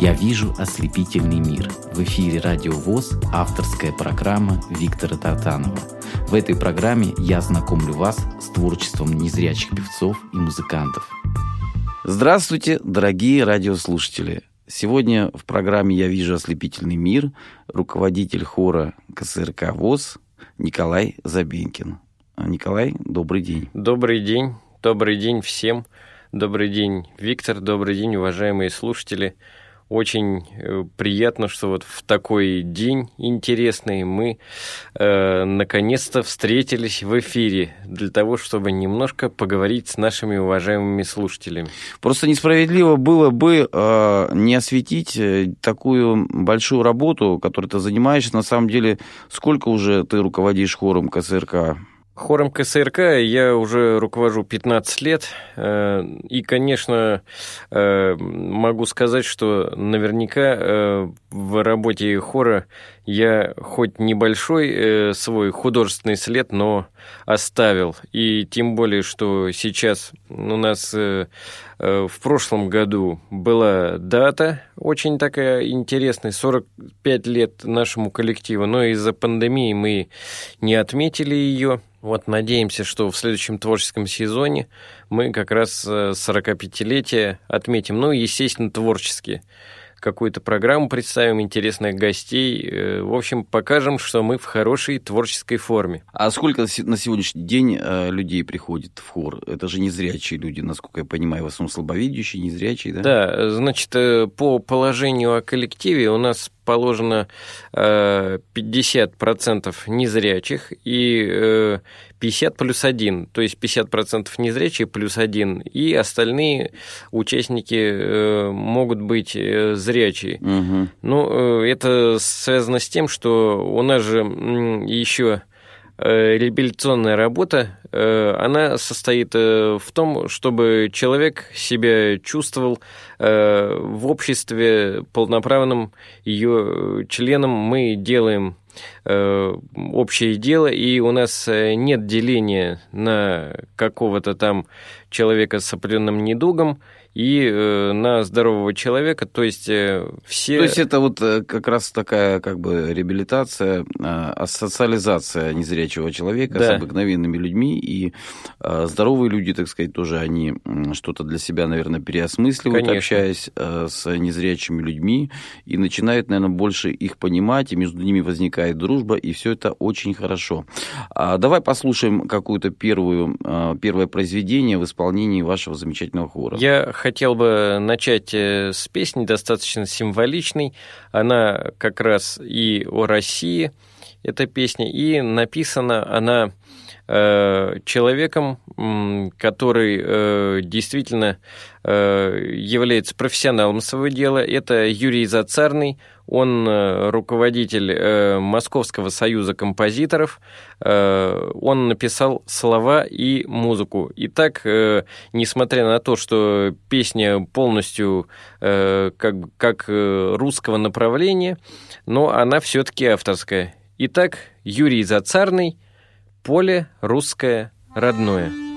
Я вижу ослепительный мир. В эфире Радио ВОЗ авторская программа Виктора Тартанова. В этой программе я знакомлю вас с творчеством незрячих певцов и музыкантов. Здравствуйте, дорогие радиослушатели! Сегодня в программе «Я вижу ослепительный мир» руководитель хора КСРК ВОЗ Николай Забенкин. Николай, добрый день. Добрый день. Добрый день всем. Добрый день, Виктор. Добрый день, уважаемые слушатели. Очень э, приятно, что вот в такой день интересный мы э, наконец-то встретились в эфире для того, чтобы немножко поговорить с нашими уважаемыми слушателями. Просто несправедливо было бы э, не осветить э, такую большую работу, которой ты занимаешься. На самом деле, сколько уже ты руководишь хором КСРК? Хором КСРК я уже руковожу 15 лет. Э, и, конечно, э, могу сказать, что наверняка э, в работе хора я хоть небольшой свой художественный след, но оставил. И тем более, что сейчас у нас в прошлом году была дата очень такая интересная, 45 лет нашему коллективу, но из-за пандемии мы не отметили ее. Вот надеемся, что в следующем творческом сезоне мы как раз 45-летие э, отметим. Ну, естественно, творчески какую-то программу представим, интересных гостей. Э, в общем, покажем, что мы в хорошей творческой форме. А сколько на сегодняшний день э, людей приходит в хор? Это же незрячие люди, насколько я понимаю, в основном слабовидящие, незрячие, да? Да, значит, по положению о коллективе у нас положено 50% незрячих и 50 плюс 1, то есть 50% незрячие плюс 1, и остальные участники э, могут быть э, зрячие. Угу. Ну, э, это связано с тем, что у нас же еще реабилитационная работа, она состоит в том, чтобы человек себя чувствовал в обществе полноправным ее членом. Мы делаем Э, общее дело, и у нас э, нет деления на какого-то там человека с определенным недугом, и э, на здорового человека, то есть э, все... То есть это вот э, как раз такая как бы реабилитация, э, социализация незрячего человека да. с обыкновенными людьми, и э, здоровые люди, так сказать, тоже они что-то для себя, наверное, переосмысливают, Конечно. общаясь э, с незрячими людьми, и начинают, наверное, больше их понимать, и между ними возникает дружба, и все это очень хорошо. А давай послушаем какую-то первую, э, первое произведение в исполнении вашего замечательного хора. Я хотел бы начать э, с песни, достаточно символичной. Она как раз и о России, эта песня, и написана она э, человеком, который э, действительно является профессионалом своего дела. Это Юрий Зацарный, он э, руководитель э, Московского союза композиторов. Э, он написал слова и музыку. Итак, несмотря на то, что песня полностью как, как русского направления, но она все-таки авторская. Итак, Юрий Зацарный, «Поле русское родное».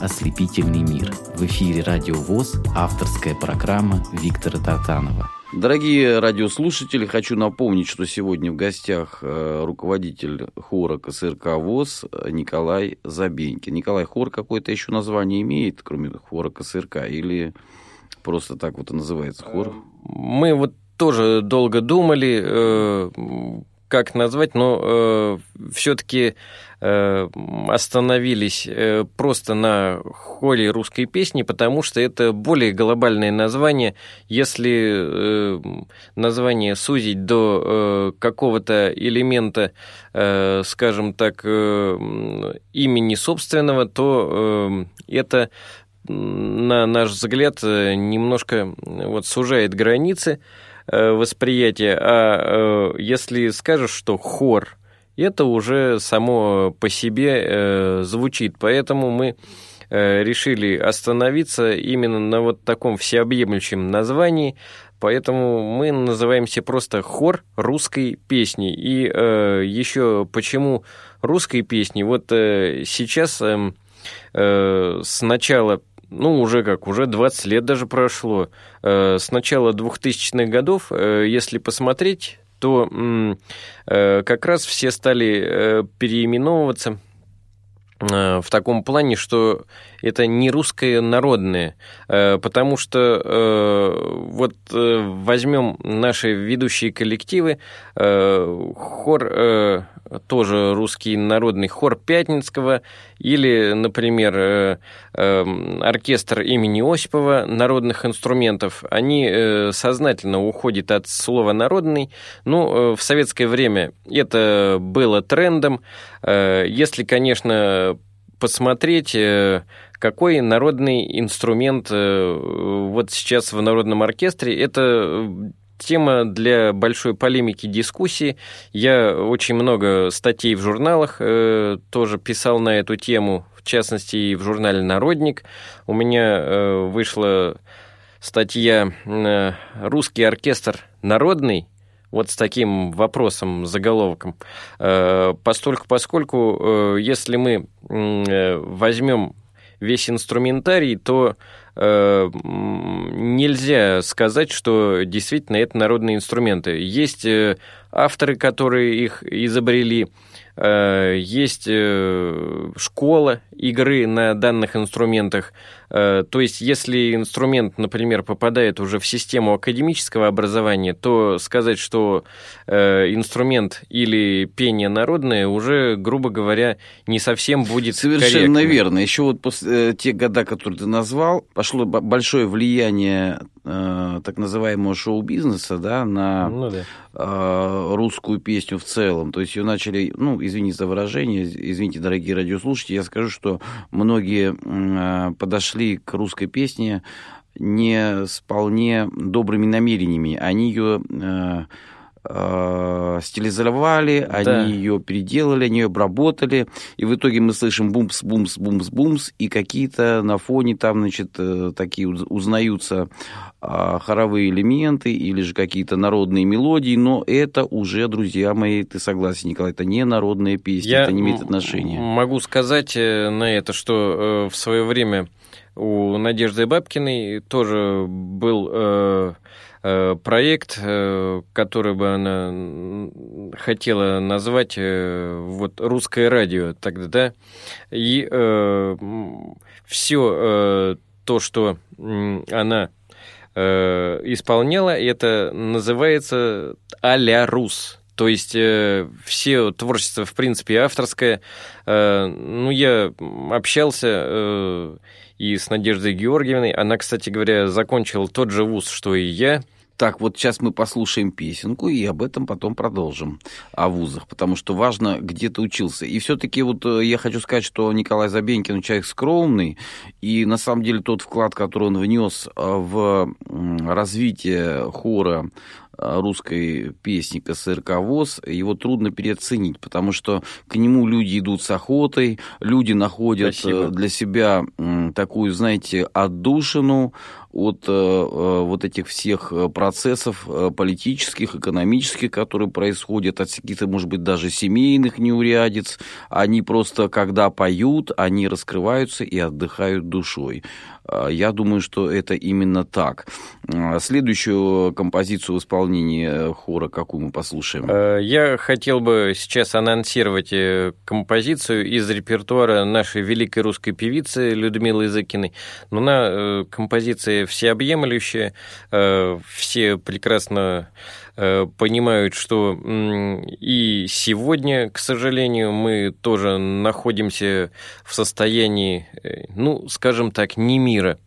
Ослепительный мир. В эфире Радио ВОЗ, авторская программа Виктора Тартанова. Дорогие радиослушатели, хочу напомнить, что сегодня в гостях э, руководитель хора КСРК ВОЗ Николай Забенькин. Николай, хор какое-то еще название имеет, кроме хора КСРК, или просто так вот и называется хор? Мы вот тоже долго думали, э, как назвать, но э, все-таки э, остановились э, просто на хоре русской песни, потому что это более глобальное название. Если э, название сузить до э, какого-то элемента, э, скажем так, э, имени собственного, то э, это на наш взгляд, э, немножко вот сужает границы. Э, восприятие, а э, если скажешь, что хор, это уже само по себе э, звучит, поэтому мы решили остановиться именно на вот таком всеобъемлющем названии, поэтому мы называемся просто хор русской песни. И э, еще почему русской песни? Вот э, сейчас э, э, с начала ну, уже как, уже 20 лет даже прошло. Э, с начала 2000-х годов, э, если посмотреть, то э, как раз все стали переименовываться в таком плане, что это не русское народное, потому что вот возьмем наши ведущие коллективы, хор тоже русский народный хор Пятницкого, или, например, э, оркестр имени Осипова народных инструментов, они э, сознательно уходят от слова «народный». Ну, э, в советское время это было трендом. Если, конечно, посмотреть, какой народный инструмент вот сейчас в народном оркестре, это тема для большой полемики, дискуссии. Я очень много статей в журналах э, тоже писал на эту тему, в частности, и в журнале «Народник». У меня э, вышла статья э, «Русский оркестр народный», вот с таким вопросом, заголовком. Э, постольку, поскольку, э, если мы э, возьмем весь инструментарий, то нельзя сказать, что действительно это народные инструменты. Есть авторы, которые их изобрели, есть э, школа игры на данных инструментах. Э, то есть, если инструмент, например, попадает уже в систему академического образования, то сказать, что инструмент или пение народное уже, грубо говоря, не совсем будет Совершенно корректно. верно. Еще вот после тех года, которые ты назвал, пошло большое влияние так называемого шоу-бизнеса да, на ну, да. русскую песню в целом. То есть ее начали, ну, извините за выражение, извините, дорогие радиослушатели, я скажу, что многие а, подошли к русской песне не с вполне добрыми намерениями. Они ее э, стилизовали, да. они ее переделали, они ее обработали, и в итоге мы слышим бумс, бумс, бумс, бумс, и какие-то на фоне там, значит, э, такие узнаются э, хоровые элементы или же какие-то народные мелодии, но это уже, друзья мои, ты согласен, Николай, это не народная песня, Я это не имеет отношения. могу сказать э, на это, что э, в свое время у Надежды Бабкиной тоже был Э, проект, э, который бы она хотела назвать э, вот русское радио тогда, да, и все то, что она исполняла, это называется а-ля рус. То есть э, все творчество, в принципе, авторское. Э, ну, я общался э, и с Надеждой Георгиевной. Она, кстати говоря, закончила тот же вуз, что и я. Так, вот сейчас мы послушаем песенку и об этом потом продолжим, о вузах, потому что важно, где ты учился. И все-таки вот э, я хочу сказать, что Николай Забенькин человек скромный, и на самом деле тот вклад, который он внес э, в развитие хора э, русской песни КСРК ВОЗ, его трудно переоценить, потому что к нему люди идут с охотой, люди находят Спасибо. для себя такую, знаете, отдушину, от вот этих всех процессов политических, экономических, которые происходят, от каких-то, может быть, даже семейных неурядиц. Они просто, когда поют, они раскрываются и отдыхают душой. А, я думаю, что это именно так. А, следующую композицию в исполнении э, хора какую мы послушаем? Э, я хотел бы сейчас анонсировать э, композицию из репертуара нашей великой русской певицы Людмилы Языкиной. Но она композиция всеобъемлющая, все прекрасно понимают, что и сегодня, к сожалению, мы тоже находимся в состоянии, ну, скажем так, не мира.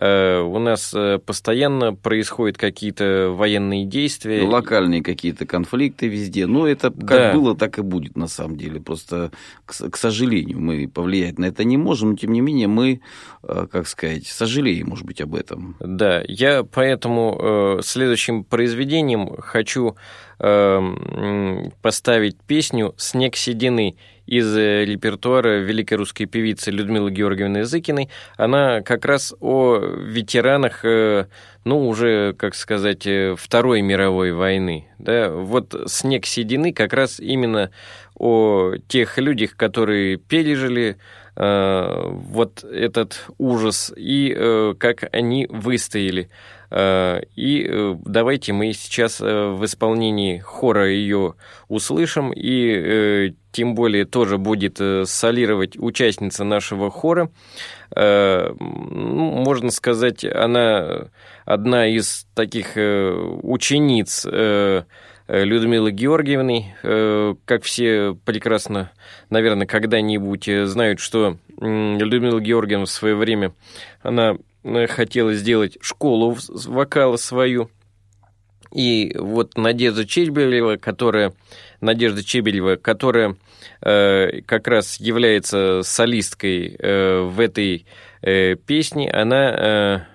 Э, у нас э, постоянно происходят какие-то военные действия. Локальные какие-то конфликты везде. Но это как да. было, так и будет на самом деле. Просто, к, к сожалению, мы повлиять на это не можем, но тем не менее мы, э, как сказать, сожалеем, может быть, об этом. Да, я поэтому следующим произведением хочу эм, поставить песню «Снег седины» из э, репертуара великой русской певицы Людмилы Георгиевны Языкиной. Она как раз о ветеранах, э, ну, уже, как сказать, э, Второй мировой войны. Да? Вот «Снег седины» как раз именно о тех людях, которые пережили вот этот ужас и как они выстояли. И давайте мы сейчас в исполнении хора ее услышим, и тем более тоже будет солировать участница нашего хора. Ну, можно сказать, она одна из таких учениц Людмилы Георгиевны. Как все прекрасно, наверное, когда-нибудь знают, что Людмила Георгиевна в свое время, она Э, хотела сделать школу вокала свою. И вот Надежда Чебелева, которая, Надежда Чебелева, которая э, как раз является солисткой э, в этой э, песне, она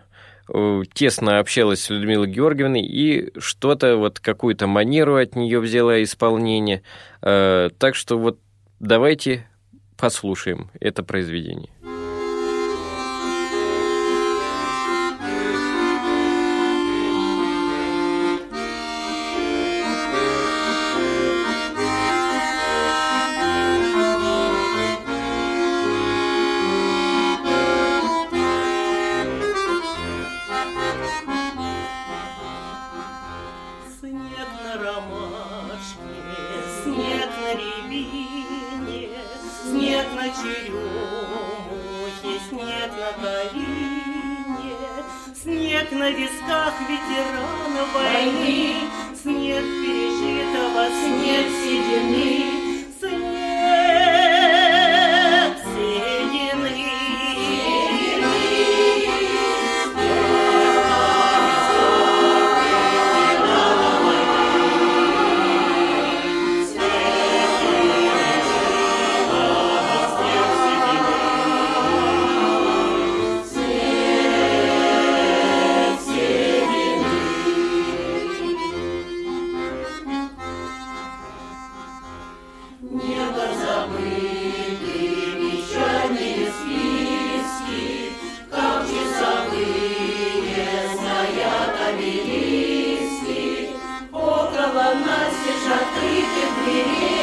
э, тесно общалась с Людмилой Георгиевной и что-то, вот какую-то манеру от нее взяла исполнение. Э, так что вот давайте послушаем это произведение. Yeah.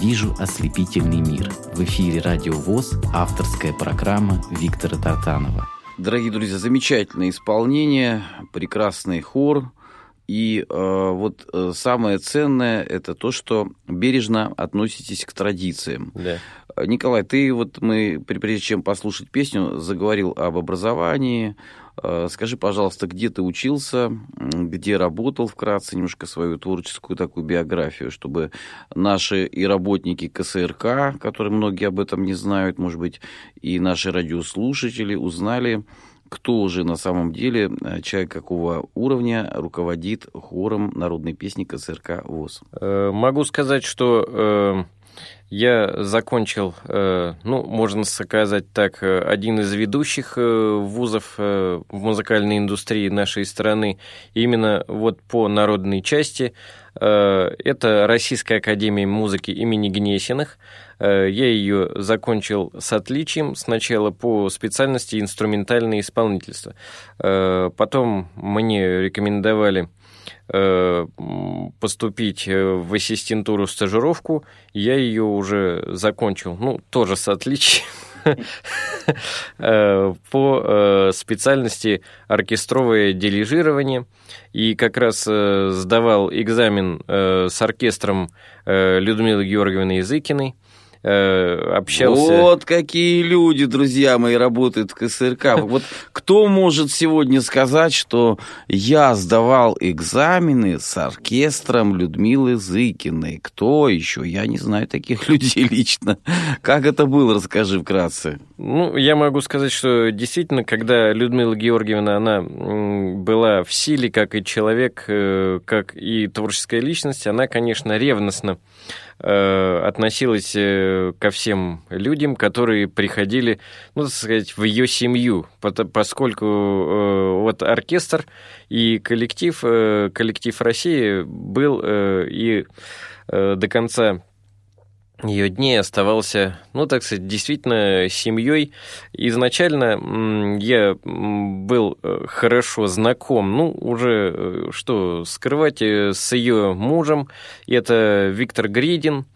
Вижу ослепительный мир». В эфире «Радио ВОЗ» авторская программа Виктора Тартанова. Дорогие друзья, замечательное исполнение, прекрасный хор. И э, вот э, самое ценное это то, что бережно относитесь к традициям. Да. Николай, ты вот мы, прежде чем послушать песню, заговорил об образовании, скажи, пожалуйста, где ты учился, где работал вкратце, немножко свою творческую такую биографию, чтобы наши и работники КСРК, которые многие об этом не знают, может быть, и наши радиослушатели узнали, кто же на самом деле, э, человек какого уровня руководит хором народной песни КСРК ВОЗ. Э, могу сказать, что я закончил, э, ну, можно сказать так, э, один из ведущих э, вузов в музыкальной индустрии нашей страны, именно вот по народной части. Это Российская академия музыки имени Гнесиных. Я ее закончил с отличием сначала по специальности инструментальное исполнительство. Потом мне рекомендовали поступить э, в ассистентуру стажировку, я ее уже закончил, ну, тоже с отличием, э, по специальности оркестровое дирижирование. И как раз сдавал экзамен с оркестром Людмилы Георгиевны Языкиной. Э, общался... Вот какие люди, друзья мои, работают в КСРК. Вот кто может сегодня сказать, что я сдавал экзамены с оркестром Людмилы Зыкиной? Кто еще? Я не знаю таких людей лично. Как это было, расскажи вкратце. Ну, я могу сказать, что действительно, когда Людмила Георгиевна, она была в силе, как и человек, э, как и творческая личность, она, конечно, ревностно Э, относилась э, ко всем людям, которые приходили, ну, так сказать, в ее семью, поскольку э, вот оркестр и коллектив, коллектив России был и до конца ее дней оставался, ну, так сказать, действительно семьей. Изначально я был э, хорошо знаком, ну, уже э, что скрывать, э, с ее мужем. Это Виктор Гридин,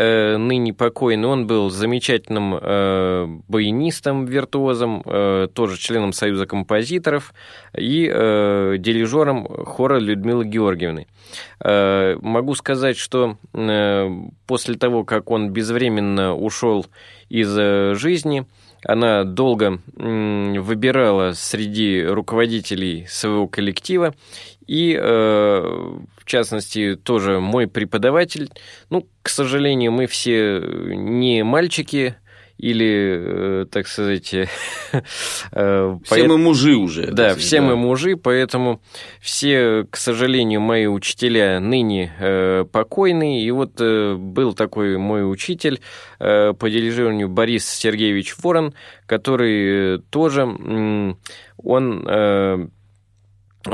Э, ныне покойный, он был замечательным э, баянистом, виртуозом, э, тоже членом Союза композиторов и дирижером хора Людмилы Георгиевны. Могу сказать, что после того, как он безвременно ушел из жизни, она долго выбирала среди руководителей своего коллектива и частности, тоже мой преподаватель. Ну, к сожалению, мы все не мальчики, или, э, так сказать... Э, все мы мужи уже. Да, все мы мужи, поэтому все, к сожалению, мои учителя ныне э, покойные. И вот был такой мой учитель по дирижированию Борис Сергеевич Ворон, который тоже, он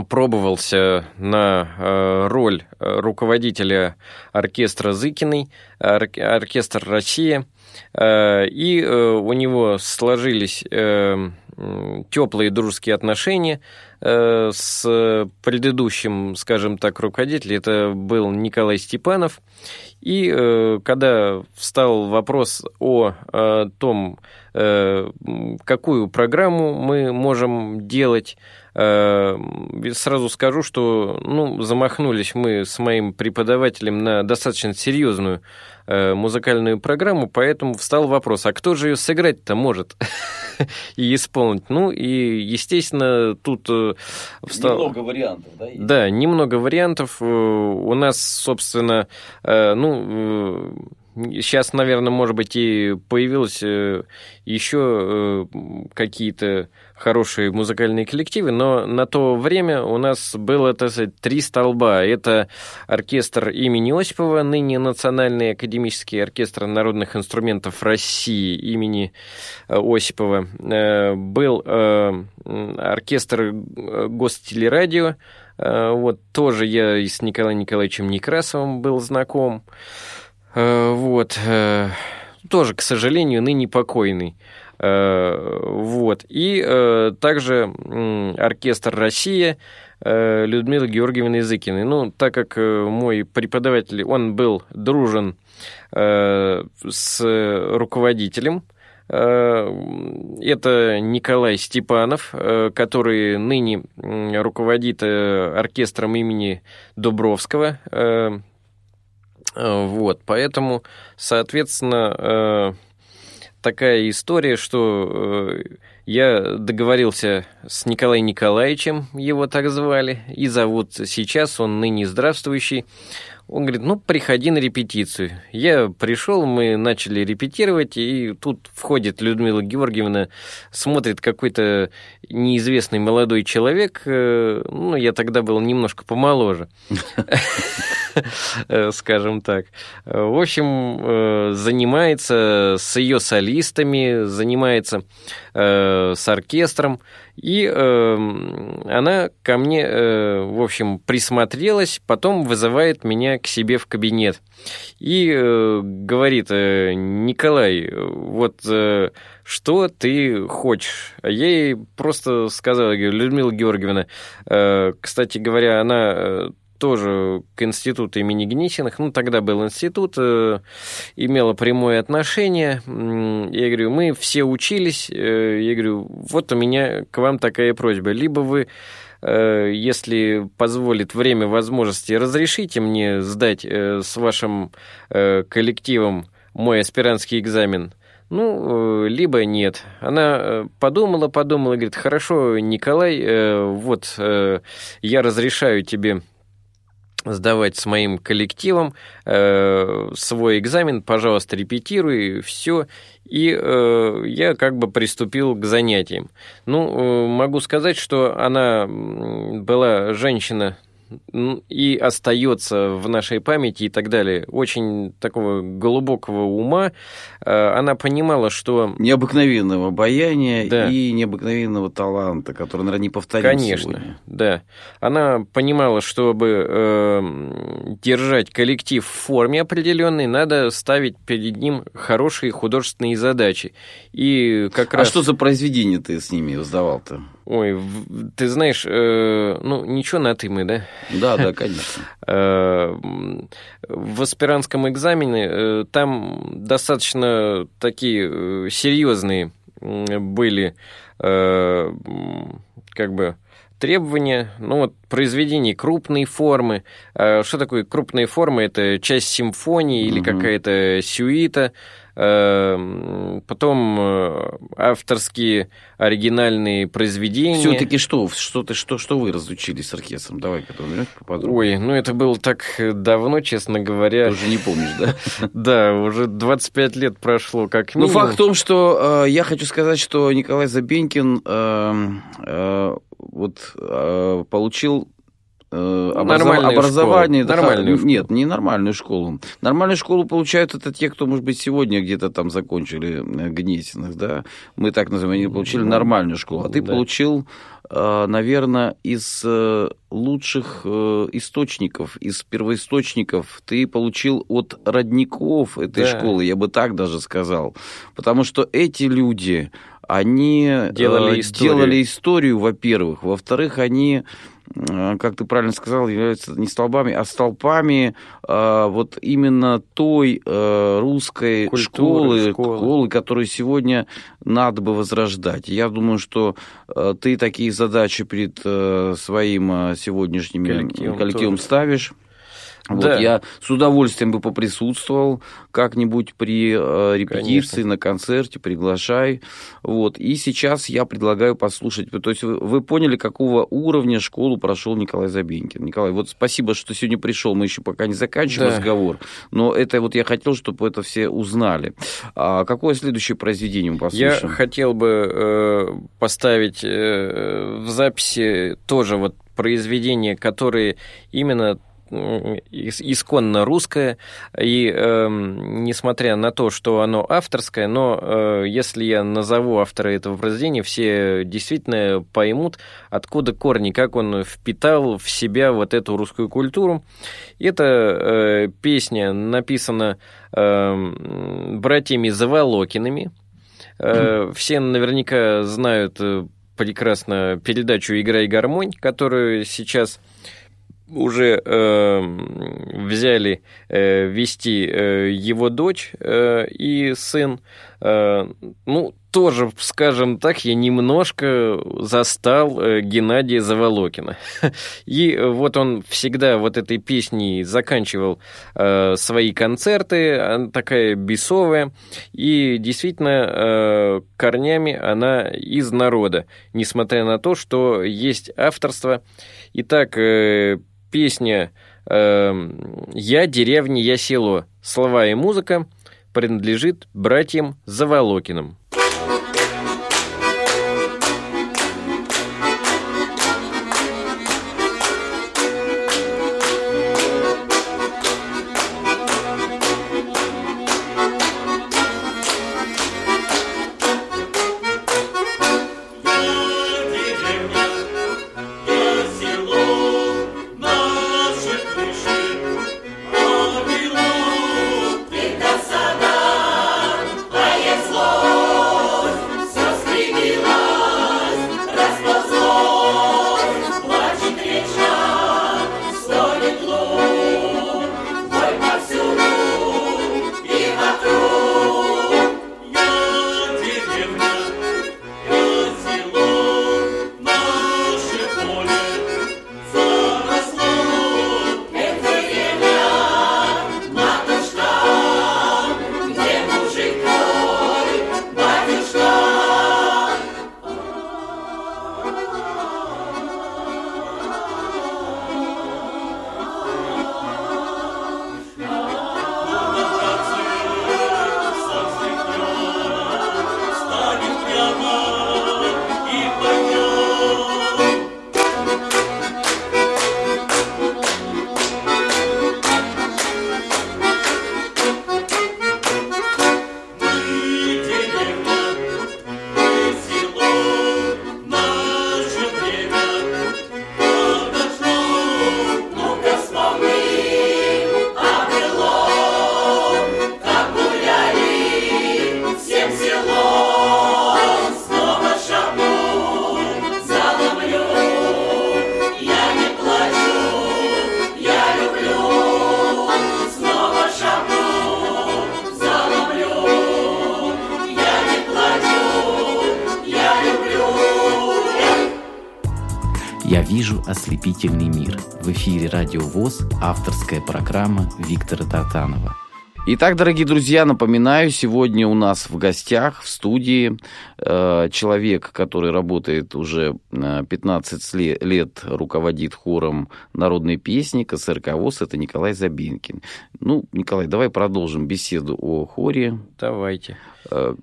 пробовался на э, роль э, руководителя оркестра Зыкиной, оркестр «Россия», э, и у него сложились теплые дружеские отношения с предыдущим, скажем так, руководителем, это был Николай Степанов. И когда встал вопрос о том, какую программу мы можем делать, Э, сразу скажу, что ну, замахнулись мы с моим преподавателем на достаточно серьезную э, музыкальную программу, поэтому встал вопрос, а кто же ее сыграть-то может и исполнить? Ну и, естественно, тут э, встал... Немного вариантов, да? Да, немного вариантов. У нас, собственно, ну Сейчас, наверное, может быть, и появилось э, еще э, какие-то хорошие музыкальные коллективы, но на то время у нас было, так сказать, три столба. Это оркестр имени Осипова, ныне Национальный академический оркестр народных инструментов России имени э, Осипова. Был оркестр Гостелерадио, вот тоже я и с Николаем Николаевичем Некрасовым был знаком. Э, вот. Э, тоже, к сожалению, ныне покойный. Вот. И также оркестр «Россия», Людмилы Георгиевны Языкиной. Ну, так как мой преподаватель, он был дружен с руководителем Э, это Николай Степанов, э, который ныне руководит э, оркестром имени Дубровского. Вот, поэтому, соответственно, такая история, что я договорился с Николаем Николаевичем, его так звали, и зовут сейчас, он ныне здравствующий, он говорит, ну, приходи на репетицию. Я пришел, мы начали репетировать, и тут входит Людмила Георгиевна, смотрит какой-то неизвестный молодой человек, э, ну, я тогда был немножко помоложе, скажем так. В общем, э, занимается с ее солистами, занимается э, с оркестром, и э, она ко мне, э, в общем, присмотрелась, потом вызывает меня к себе в кабинет и э, говорит, э, Николай, вот э, что ты хочешь? А я ей просто сказала, Людмила Георгиевна, э, кстати говоря, она э, тоже к институту имени Гнесиных, ну, тогда был институт, э, имела прямое отношение. Я говорю, мы все учились, э, я говорю, вот у меня к вам такая просьба. Либо вы, э, если позволит время, возможности, разрешите мне сдать э, с вашим коллективом мой аспирантский экзамен, ну, либо нет. Она подумала, подумала, говорит, хорошо, Николай, вот я разрешаю тебе сдавать с моим коллективом э, свой экзамен, пожалуйста, репетируй, все. И э, я как бы приступил к занятиям. Ну, э, могу сказать, что она была женщина и остается в нашей памяти и так далее. Очень такого глубокого ума. Э, она понимала, что... Необыкновенного обаяния да. и необыкновенного таланта, который, наверное, не повторим Конечно, сегодня. да. Она понимала, чтобы э, держать коллектив в форме определенной, надо ставить перед ним хорошие художественные задачи. И как а раз... что за произведение ты с ними сдавал-то? Ой, ты знаешь, э, ну, ничего на ты мы, да? Да, да, конечно. Э, в аспирантском экзамене э, там достаточно такие э, серьезные были как бы требования, ну вот произведений крупной формы. Что такое крупные формы? Это часть симфонии или какая-то сюита. Эм, потом э, авторские оригинальные произведения. Все-таки что, что, ты, что, что вы разучились с оркестром? Давай-ка поподробнее. Ой, ну это было так давно, честно говоря. Ты уже не помнишь, да? Да, уже 25 лет прошло как минимум. Ну, факт в том, что э, я хочу сказать, что Николай Забенькин эм, э, вот получил образов... образование. Да, нормальную школу. Нет, не нормальную школу. Нормальную школу получают это те, кто, может быть, сегодня где-то там закончили э, Гнесиных, да. Мы так называем, они получили нормальную школу. А ты да. получил, э, наверное, из э, лучших источников, из первоисточников. Ты получил от родников этой да. школы, я бы так даже сказал. Потому что эти люди, они делали историю, делали историю во-первых. Во-вторых, они Э, как ты правильно сказал, являются не столбами, а столпами э, вот именно той э, русской Культуры, школы, школы, школы, которую сегодня надо бы возрождать. Я думаю, что ты такие задачи перед своим сегодняшним коллективом, коллективом ставишь. Вот да. я с удовольствием бы поприсутствовал как-нибудь при э, репетиции, Конечно. на концерте, приглашай. Вот. И сейчас я предлагаю послушать. То есть вы, вы поняли, какого уровня школу прошел Николай Забенькин. Николай, вот спасибо, что сегодня пришел. Мы еще пока не заканчиваем да. разговор. Но это вот я хотел, чтобы это все узнали. А какое следующее произведение мы послушаем? Я хотел бы э, поставить э, в записи тоже вот произведения, которые именно исконно русское, и э, несмотря на то, что оно авторское, но э, если я назову автора этого произведения, все действительно поймут, откуда корни, как он впитал в себя вот эту русскую культуру. Эта э, песня написана э, братьями Заволокиными, Все наверняка знают прекрасно передачу «Игра и гармонь», которую сейчас уже э, взяли э, вести э, его дочь э, и сын. Э, ну, тоже, скажем так, я немножко застал э, Геннадия Заволокина. И вот он всегда вот этой песней заканчивал э, свои концерты, она такая бесовая, и действительно э, корнями она из народа, несмотря на то, что есть авторство. Итак, э, песня э, «Я деревня, я село». Слова и музыка принадлежит братьям Заволокиным. Эфире «Радио ВОЗ» авторская программа Виктора Татанова. Итак, дорогие друзья, напоминаю, сегодня у нас в гостях в студии э, человек, который работает уже 15 э, лет, руководит хором народной песни КСРК ВОЗ, это Николай Забинкин. Ну, Николай, давай продолжим беседу о хоре. Давайте. Э,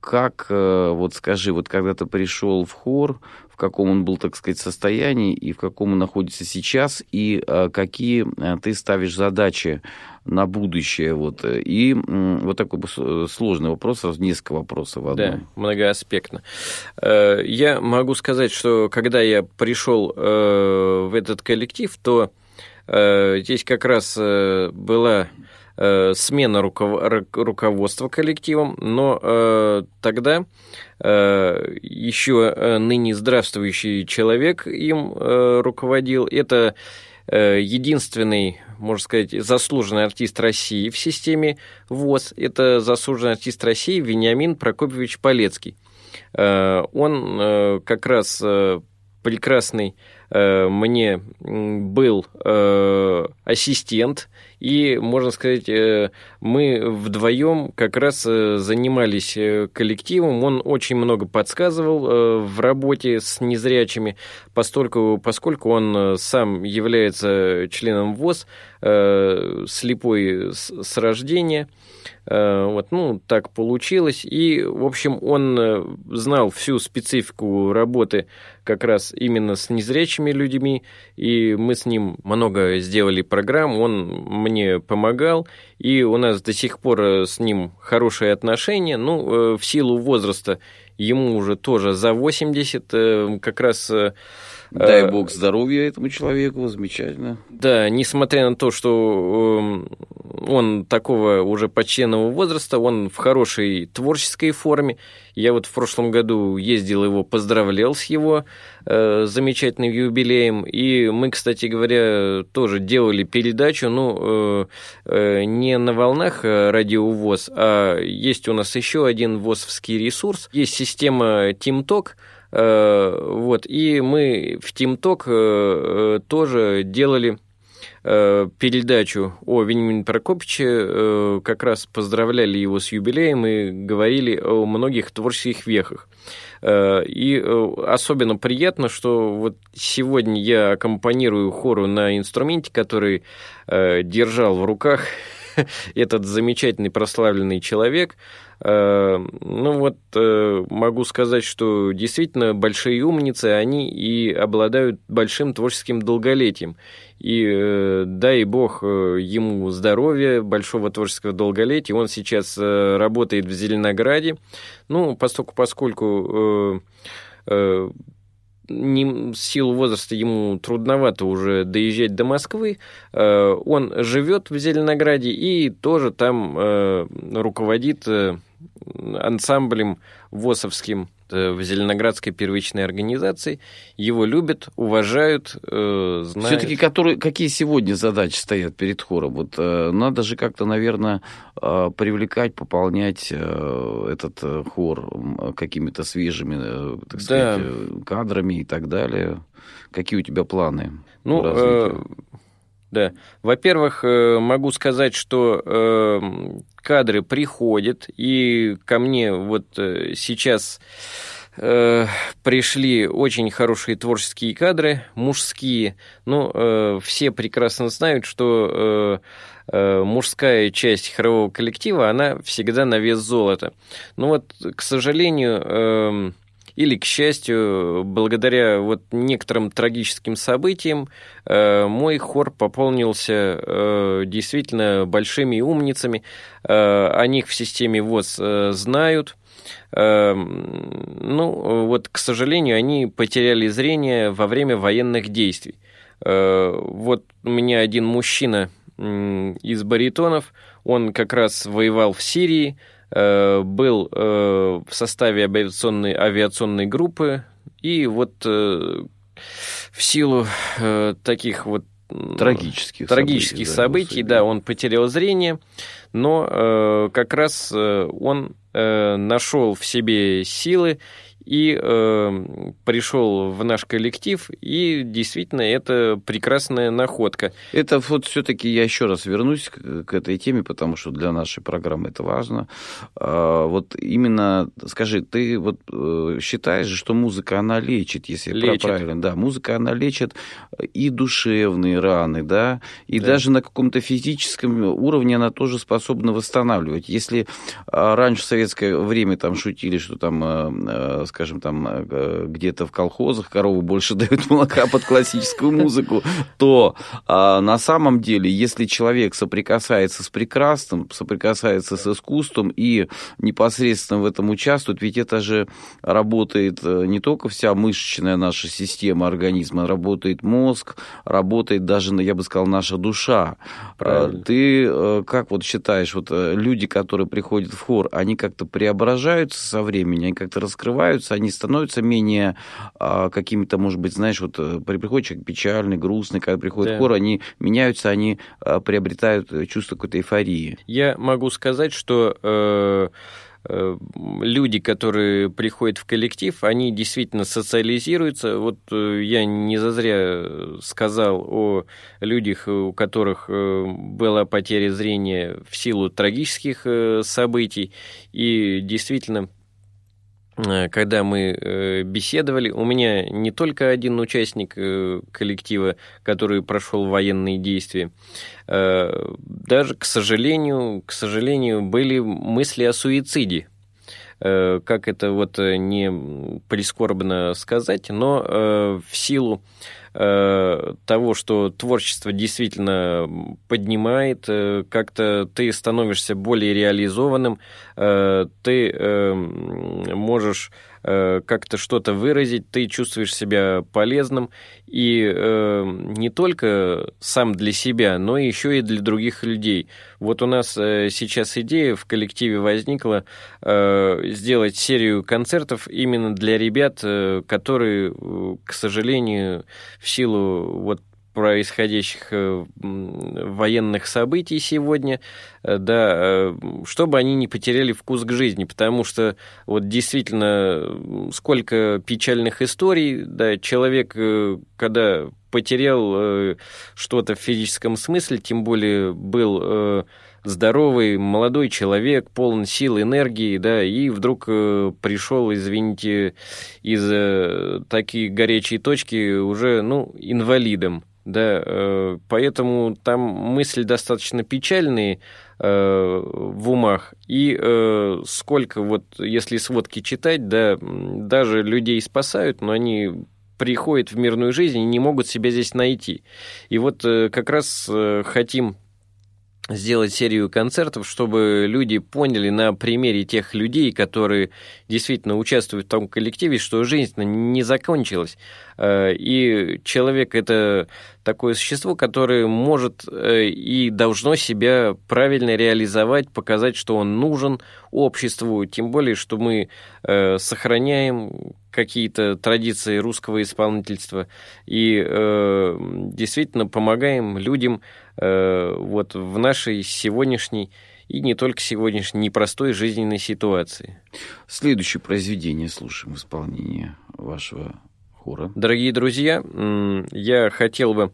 как, э, вот скажи, вот когда ты пришел в хор, каком он был, так сказать, состоянии и в каком он находится сейчас, и а, какие ты ставишь задачи на будущее. Вот. И вот такой сложный вопрос, сразу несколько вопросов в одном. Да, многоаспектно. Э, я могу сказать, что когда я пришел э, в этот коллектив, то э, здесь как раз была э, смена руков... руководства коллективом, но э, тогда э, еще э, ныне здравствующий человек им э, руководил. Это э, единственный, можно сказать, заслуженный артист России в системе ВОЗ. Это заслуженный артист России Вениамин Прокопьевич Полецкий. Э, он э, как раз прекрасный мне был ассистент и, можно сказать, э, мы вдвоем как раз э, занимались э, коллективом. Он очень много подсказывал в работе с незрячими, поскольку, поскольку он сам является членом ВОЗ, слепой с рождения. Вот, ну, так получилось. И, в общем, он знал всю специфику работы как раз именно с незрячими людьми, и мы с ним много сделали программ, он мне помогал, и у нас до сих пор э, с ним хорошие отношения. Ну, э, в силу возраста ему уже тоже за 80, э, как раз... Дай бог здоровья этому человеку, замечательно. Да, несмотря на то, что эм, он такого уже почтенного возраста, он в хорошей творческой форме. Я вот в прошлом году ездил его, поздравлял с его э, замечательным юбилеем. И мы, кстати говоря, тоже делали передачу, ну, э, э, не на волнах э, радиовоз, а есть у нас еще один ВОЗовский ресурс. Есть система TeamTalk, э, вот, и мы в TeamTalk э, э тоже делали Э, передачу о Вениамине Прокопиче, э, как раз поздравляли его с юбилеем и говорили о многих творческих вехах. Э, и особенно приятно, что вот сегодня я аккомпанирую хору на инструменте, который держал в руках этот замечательный прославленный человек. Ну вот могу сказать, что действительно большие умницы, они и обладают большим творческим долголетием. И э, дай бог э, ему здоровья, большого творческого долголетия. Он сейчас э, работает в Зеленограде. Ну, поскольку, поскольку не, с силу возраста ему трудновато уже доезжать до Москвы. Он живет в Зеленограде и тоже там руководит ансамблем ВОСовским Э, в Зеленоградской первичной организации. Его любят, уважают, э, знают. Все-таки которые, какие сегодня задачи стоят перед хором? Вот э, надо же как-то, наверное, привлекать, пополнять этот хор какими-то свежими, так сказать, да. кадрами и так далее. Какие у тебя планы? Ну, э, да. Во-первых, могу сказать, что э, кадры приходят, и ко мне вот э, сейчас э, пришли очень хорошие творческие кадры, мужские. Ну, э, все прекрасно знают, что э, э, мужская часть хорового коллектива, она всегда на вес золота. Ну вот, к сожалению... Э, или, к счастью, благодаря вот некоторым трагическим событиям, э, мой хор пополнился э, действительно большими умницами. Э, о них в системе ВОЗ знают. Ну, вот, к сожалению, они потеряли зрение во время военных действий. Вот у меня один мужчина из баритонов, он как раз воевал в Сирии, Э, был э, в составе авиационной, авиационной группы, и вот э, в силу таких вот трагических, трагических событий, событий да, он потерял зрение, но как раз он нашел в себе силы и э, пришел в наш коллектив, и действительно это прекрасная находка. Это вот все-таки я еще раз вернусь к, этой теме, потому что для нашей программы это важно. А, вот именно, скажи, ты вот э, считаешь, что музыка она лечит, если лечит. правильно, да, музыка она лечит и душевные раны, да, и да. даже на каком-то физическом уровне она тоже способна восстанавливать. Если а, раньше в советское время там шутили, что там, э, скажем, там э, где-то в колхозах коровы больше дают молока под классическую музыку, то а, на самом деле, если человек соприкасается с прекрасным, соприкасается с искусством и непосредственно в этом участвует, ведь это же работает э, не только вся мышечная наша система организма, работает мозг, работает даже, я бы сказал, наша душа. А, Правильно. Ты э, как вот считаешь, вот люди, которые приходят в хор, они как-то преображаются со временем, они как-то раскрываются, меняются, они становятся менее а, какими-то, может быть, знаешь, вот э, приходит человек печальный, грустный, когда приходит да. хор, они меняются, они а, приобретают чувство какой-то эйфории. Я могу сказать, что э, э, люди, которые приходят в коллектив, они действительно социализируются. Вот э, я не зазря сказал о людях, у которых была потеря зрения в силу трагических событий. И действительно, Э, когда мы э, беседовали, у меня не только один участник э, коллектива, который прошел военные действия, даже, к сожалению, к сожалению, были мысли о суициде. Как это вот не прискорбно сказать, но в силу Э, того, что творчество действительно поднимает, э, как-то ты становишься более реализованным, э, ты можешь э, как-то что-то выразить, ты чувствуешь себя полезным, и э, не только сам для себя, но еще и для других людей. Вот у нас э, сейчас идея в коллективе возникла сделать серию концертов именно для ребят, которые, к сожалению, в силу вот происходящих э, военных событий сегодня, э, да, э, чтобы они не потеряли вкус к жизни, потому что вот действительно сколько печальных историй, да, человек, когда потерял что-то в физическом смысле, тем более был здоровый молодой человек, полон сил, энергии, да, и вдруг пришел, извините, из такие горячие точки уже, ну, инвалидом. Да, э, поэтому там мысли достаточно печальные э, в умах. И э, сколько вот, если сводки читать, да, даже людей спасают, но они приходят в мирную жизнь и не могут себя здесь найти. И вот как раз хотим сделать серию концертов, чтобы люди поняли на примере тех людей, которые действительно участвуют в том коллективе, что жизнь не закончилась. Э, и человек — это такое существо, которое может э, и должно себя правильно реализовать, показать, что он нужен обществу, тем более, что мы э, сохраняем какие-то традиции русского исполнительства и действительно помогаем людям вот в нашей сегодняшней и не только сегодняшней непростой жизненной ситуации. Следующее произведение слушаем в исполнении вашего хора. Дорогие друзья, я хотел бы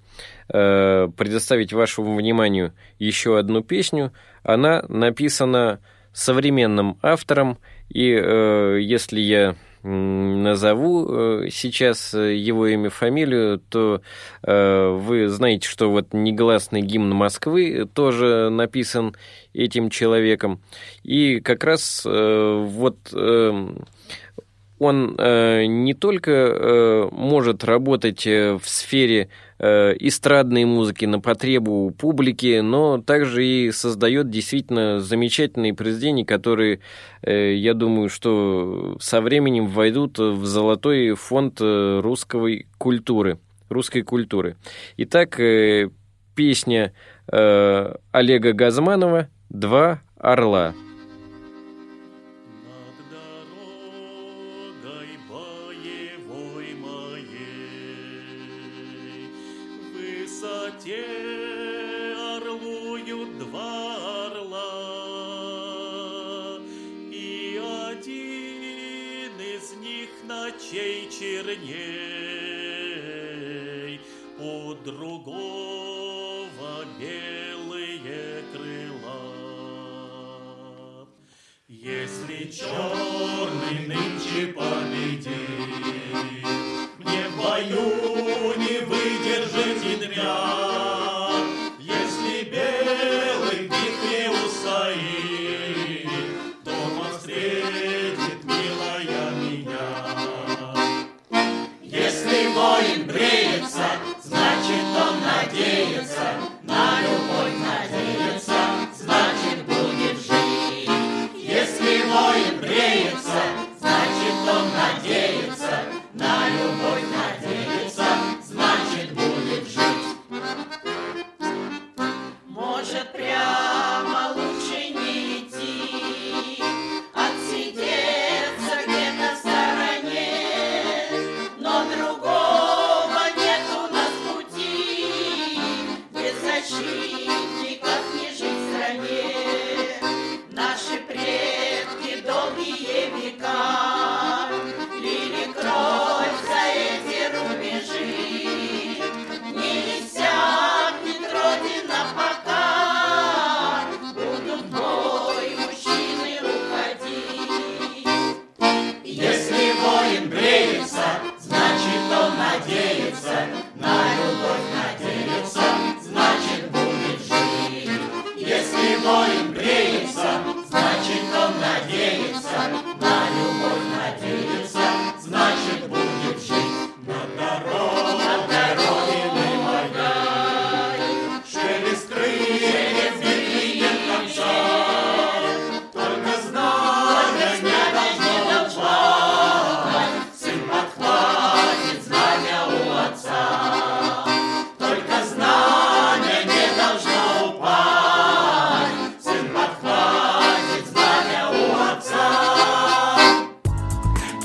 э, предоставить вашему вниманию еще одну песню. Она написана современным автором, и э, если я назову э, сейчас его имя, фамилию, то вы знаете, что вот негласный гимн Москвы тоже написан этим человеком. И как раз вот эм, он э, не только э, может работать э, в сфере э, эстрадной музыки на потребу публики, но также и создает действительно замечательные произведения, которые, э, я думаю, что со временем войдут в золотой фонд э, русской культуры. Русской культуры. Итак, э, песня э, Олега Газманова «Два орла». Черней, у другого белые крыла. Если черный нынче победит, мне в бою не выдержит янря,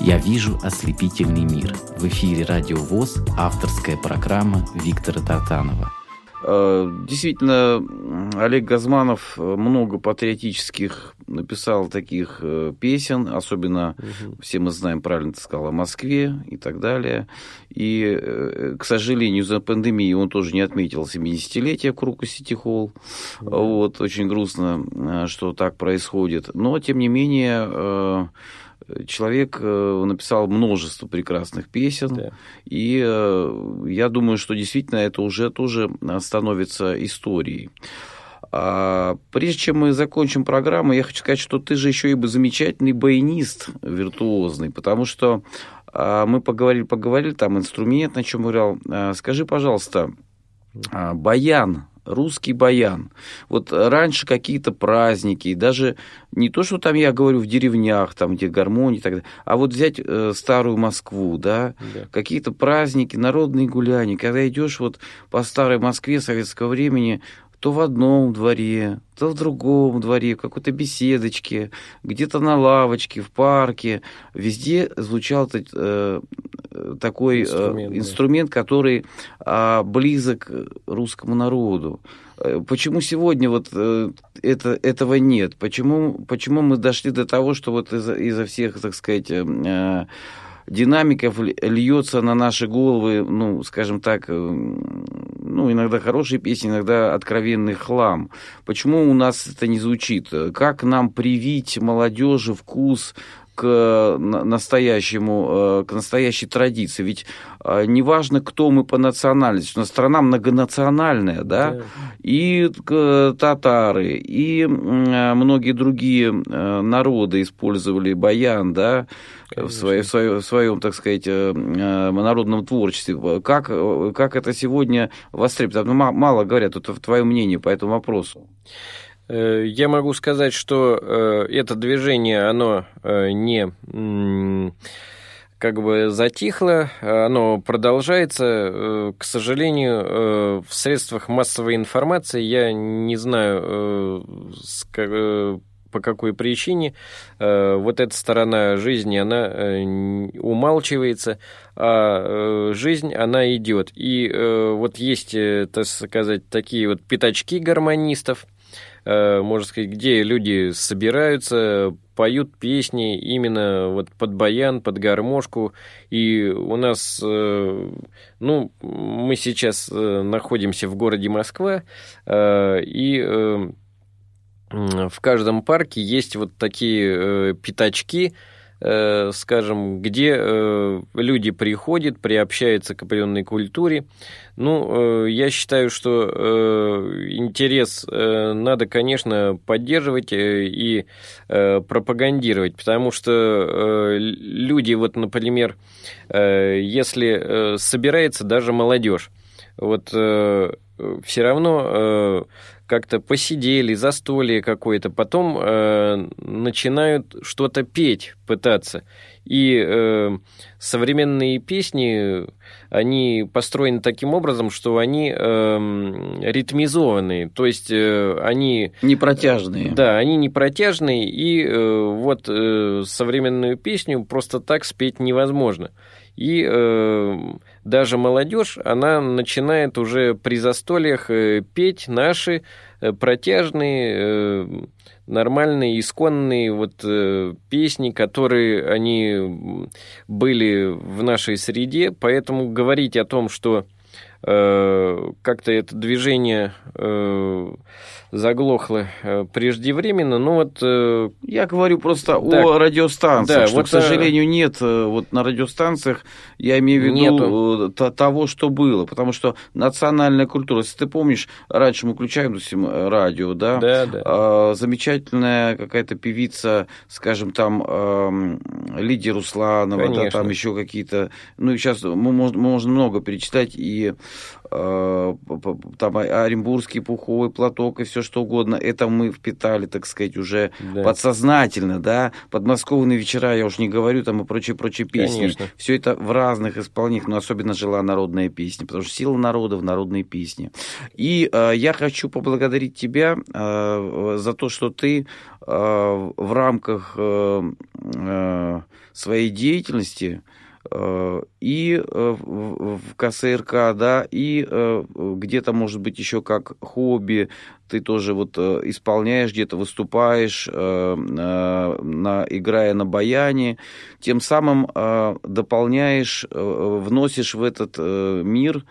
«Я вижу ослепительный мир». В эфире «Радио ВОЗ» авторская программа Виктора Тартанова. Э, действительно, Олег Газманов много патриотических написал таких э, песен, особенно угу. все мы знаем, правильно ты сказал, о Москве и так далее. И, э, к сожалению, за пандемией он тоже не отметил 70-летие Круга Сити Холл. Угу. Вот, очень грустно, что так происходит. Но, тем не менее, человек э, написал множество прекрасных песен, да. и э, я думаю, что действительно это уже тоже становится историей. А прежде чем мы закончим программу, я хочу сказать, что ты же еще и замечательный баянист виртуозный, потому что а, мы поговорили, поговорили, там инструмент, на чем играл. А, скажи, пожалуйста, а, баян русский баян. Вот раньше какие-то праздники, даже не то, что там я говорю в деревнях, там где гармонии и так далее, а вот взять э, старую Москву, да, да. какие-то праздники, народные гуляния, когда идешь вот по старой Москве советского времени, то в одном дворе, то в другом дворе, в какой-то беседочке, где-то на лавочке, в парке. Везде звучал э, такой э, инструмент, инструмент да. который э, близок русскому народу. Э, почему сегодня вот э, это, этого нет? Почему, почему мы дошли до того, что вот из-за, из всех, так сказать, э, динамиков льется на наши головы, ну, скажем так, э, ну, иногда хорошие песни, иногда откровенный хлам. Почему у нас это не звучит? Как нам привить молодежи вкус к настоящему, э, к настоящей традиции. Ведь э, неважно, кто мы по национальности, у нас страна многонациональная, да, да. и татары, и многие другие народы использовали баян, да, в, своей, в, своем, в своем, так сказать, э, э, народном творчестве. Как, как это сегодня востребовано? Ну, мало говорят, это твое мнение по этому вопросу. Э, я могу сказать, что это движение, оно не как бы затихло, оно продолжается. К сожалению, в средствах массовой информации я не знаю, по какой причине э, вот эта сторона жизни, она э, умалчивается, а э, жизнь, она идет. И э, вот есть, э, так сказать, такие вот пятачки гармонистов, э, можно сказать, где люди собираются, поют песни именно вот под баян, под гармошку. И у нас, э, ну, мы сейчас э, находимся в городе Москва, э, и э, в каждом парке есть вот такие э, пятачки, э, скажем, где э, люди приходят, приобщаются к определенной культуре. Ну, э, я считаю, что э, интерес э, надо, конечно, поддерживать э, и э, пропагандировать, потому что э, люди, вот, например, э, если э, собирается даже молодежь, вот э, все равно э, как-то посидели, застолье какое-то, потом э, начинают что-то петь, пытаться. И э, современные песни, они построены таким образом, что они э, ритмизованные, то есть э, они... Не протяжные. Да, они не протяжные, и э, вот э, современную песню просто так спеть невозможно. И э, даже молодежь, она начинает уже при застольях э, петь наши э, протяжные, э, нормальные, исконные вот песни, которые они были в нашей среде. Поэтому говорить о том, что как-то это движение... Э, заглохло э, преждевременно. Но вот... Э, я говорю просто да, о радиостанциях, да, что, вот, к сожалению, нет э, вот на радиостанциях, я имею в виду нету. того, что было. Потому что национальная культура, если ты помнишь, раньше мы включаем, допустим, радио, да, да, да. А, замечательная какая-то певица, скажем, там, э, Лидия Русланова, Конечно. да, там еще какие-то... Ну, сейчас мы можем, можно много перечислять, и э, там оренбургский пуховый платок и все что угодно, это мы впитали, так сказать, уже да. подсознательно, да, подмосковные вечера, я уж не говорю, там и прочие-прочие песни. Конечно. Все это в разных исполнениях, но особенно жила народная песня, потому что сила народа в народной песне. И э, я хочу поблагодарить тебя э, за то, что ты э, в рамках э, э, своей деятельности Э, и э, в КСРК, да, и э, где-то, может быть, еще как хобби ты тоже вот исполняешь, где-то выступаешь, на, играя на баяне, тем самым дополняешь, вносишь в этот мир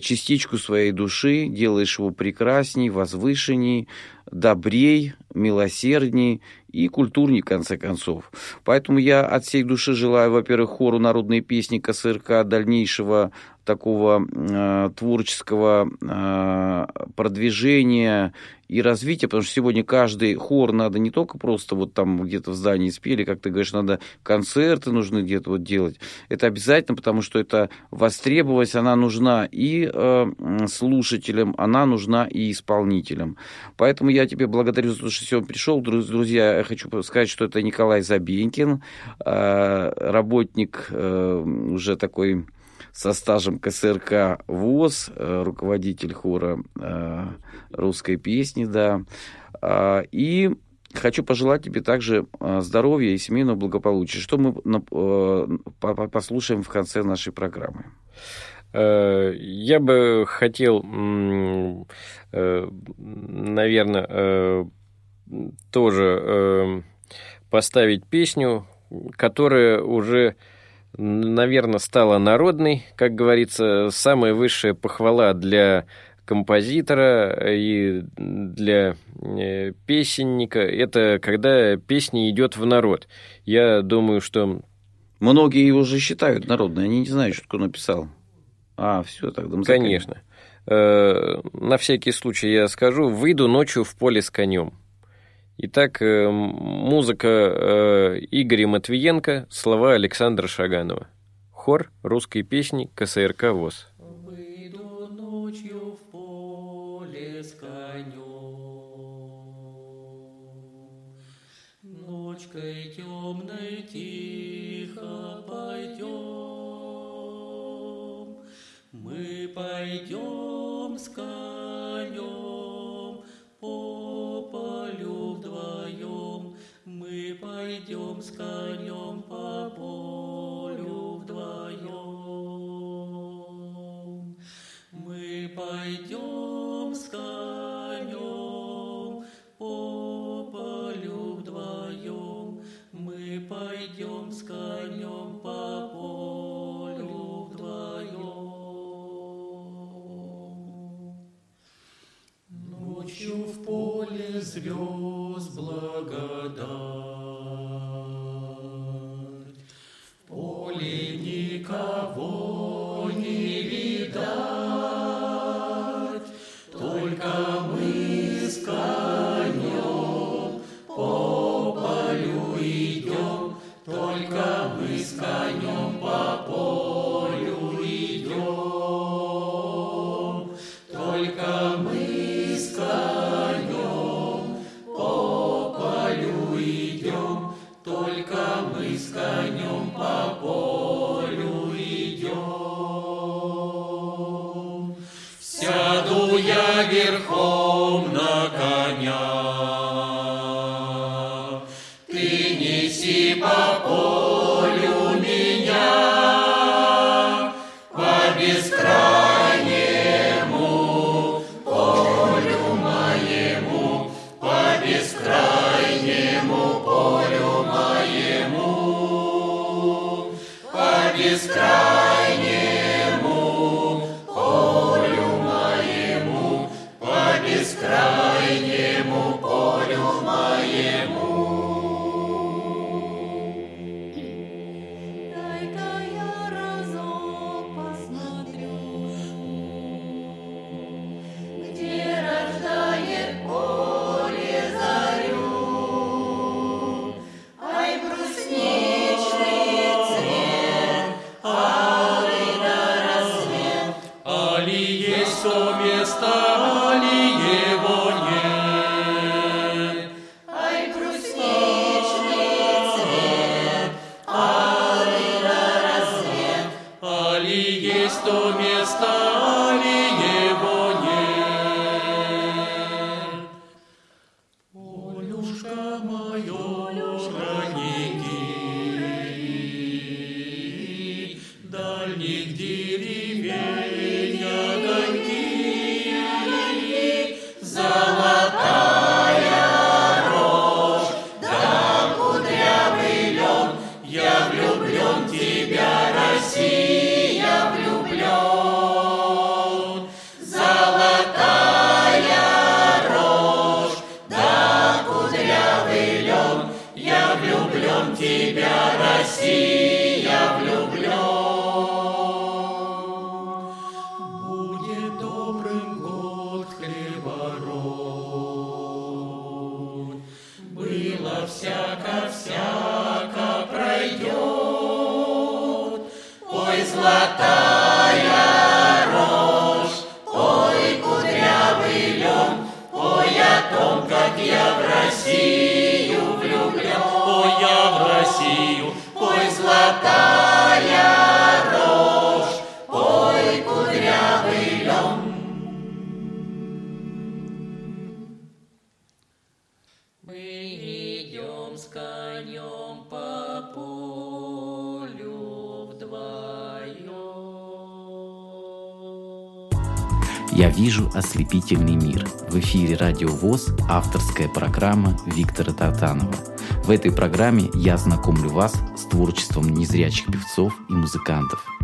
частичку своей души, делаешь его прекрасней, возвышенней, добрей, милосердней и культурней, в конце концов. Поэтому я от всей души желаю, во-первых, хору народной песни КСРК дальнейшего такого э, творческого э, продвижения и развития, потому что сегодня каждый хор надо не только просто вот там где-то в здании спели, как ты говоришь, надо концерты нужны где-то вот делать. Это обязательно, потому что это востребованность, она нужна и э, слушателям, она нужна и исполнителям. Поэтому я тебе благодарю за то, что сегодня пришел. Друзья, я хочу сказать, что это Николай Забенькин, э, работник э, уже такой со стажем КСРК ВОЗ, э, руководитель хора э, русской песни, да. А, и хочу пожелать тебе также э, здоровья и семейного благополучия, что мы послушаем в конце нашей программы. Я бы хотел, наверное, тоже поставить песню, которая уже наверное, стала народной, как говорится, самая высшая похвала для композитора и для э, песенника, это когда песня идет в народ. Я думаю, что... Многие его же считают народной, они не знают, что кто написал. А, все, тогда мы Конечно. Э, на всякий случай я скажу, выйду ночью в поле с конем. Итак, э, музыка э, Игоря Матвиенко, слова Александра Шаганова. Хор русской песни КСРК ВОЗ. Выйду ночью в поле с конем, Ночкой темной тихо пойдем, Мы пойдем с конем по мы пойдем с конем по полю вдвоем. Мы пойдем с конем по полю вдвоем. Мы пойдем с конем по полю вдвоем. Ночью в поле звезд favor. «Ослепительный мир». В эфире «Радио ВОЗ» авторская программа Виктора Татанова. В этой программе я знакомлю вас с творчеством незрячих певцов и музыкантов –